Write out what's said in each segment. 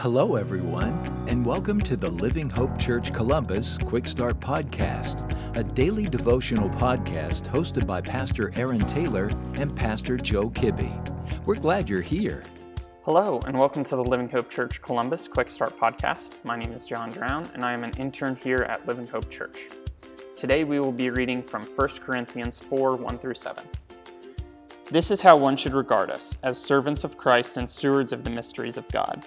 Hello, everyone, and welcome to the Living Hope Church Columbus Quick Start Podcast, a daily devotional podcast hosted by Pastor Aaron Taylor and Pastor Joe Kibbe. We're glad you're here. Hello, and welcome to the Living Hope Church Columbus Quick Start Podcast. My name is John Drown, and I am an intern here at Living Hope Church. Today we will be reading from 1 Corinthians 4 1 through 7. This is how one should regard us, as servants of Christ and stewards of the mysteries of God.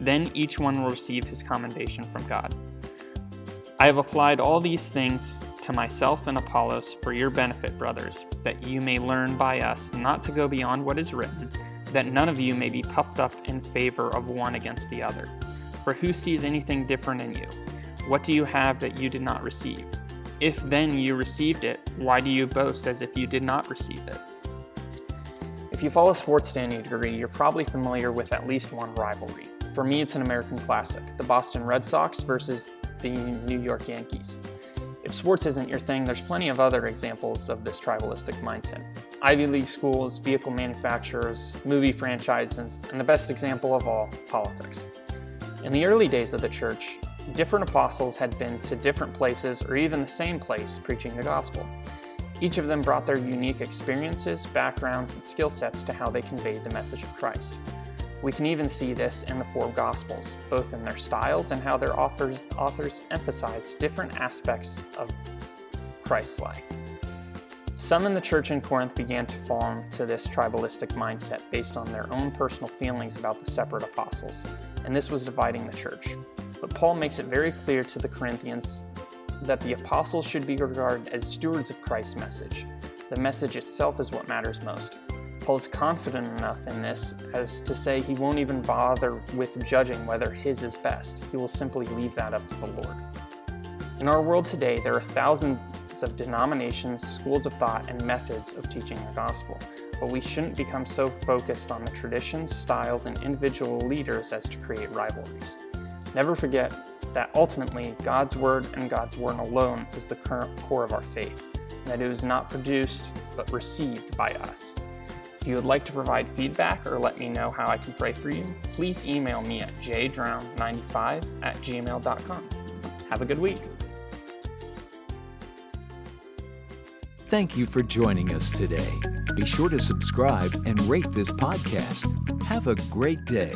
Then each one will receive his commendation from God. I have applied all these things to myself and Apollos for your benefit, brothers, that you may learn by us not to go beyond what is written, that none of you may be puffed up in favor of one against the other. For who sees anything different in you? What do you have that you did not receive? If then you received it, why do you boast as if you did not receive it? If you follow sports to any degree, you're probably familiar with at least one rivalry. For me, it's an American classic the Boston Red Sox versus the New York Yankees. If sports isn't your thing, there's plenty of other examples of this tribalistic mindset. Ivy League schools, vehicle manufacturers, movie franchises, and the best example of all, politics. In the early days of the church, different apostles had been to different places or even the same place preaching the gospel. Each of them brought their unique experiences, backgrounds, and skill sets to how they conveyed the message of Christ. We can even see this in the four Gospels, both in their styles and how their authors, authors emphasize different aspects of Christ's life. Some in the church in Corinth began to fall into this tribalistic mindset based on their own personal feelings about the separate apostles, and this was dividing the church. But Paul makes it very clear to the Corinthians that the apostles should be regarded as stewards of Christ's message. The message itself is what matters most. Is confident enough in this as to say he won't even bother with judging whether his is best. He will simply leave that up to the Lord. In our world today, there are thousands of denominations, schools of thought, and methods of teaching the gospel, but we shouldn't become so focused on the traditions, styles, and individual leaders as to create rivalries. Never forget that ultimately God's Word and God's Word alone is the core of our faith, and that it was not produced but received by us. If you would like to provide feedback or let me know how I can pray for you, please email me at jdrown95 at gmail.com. Have a good week. Thank you for joining us today. Be sure to subscribe and rate this podcast. Have a great day.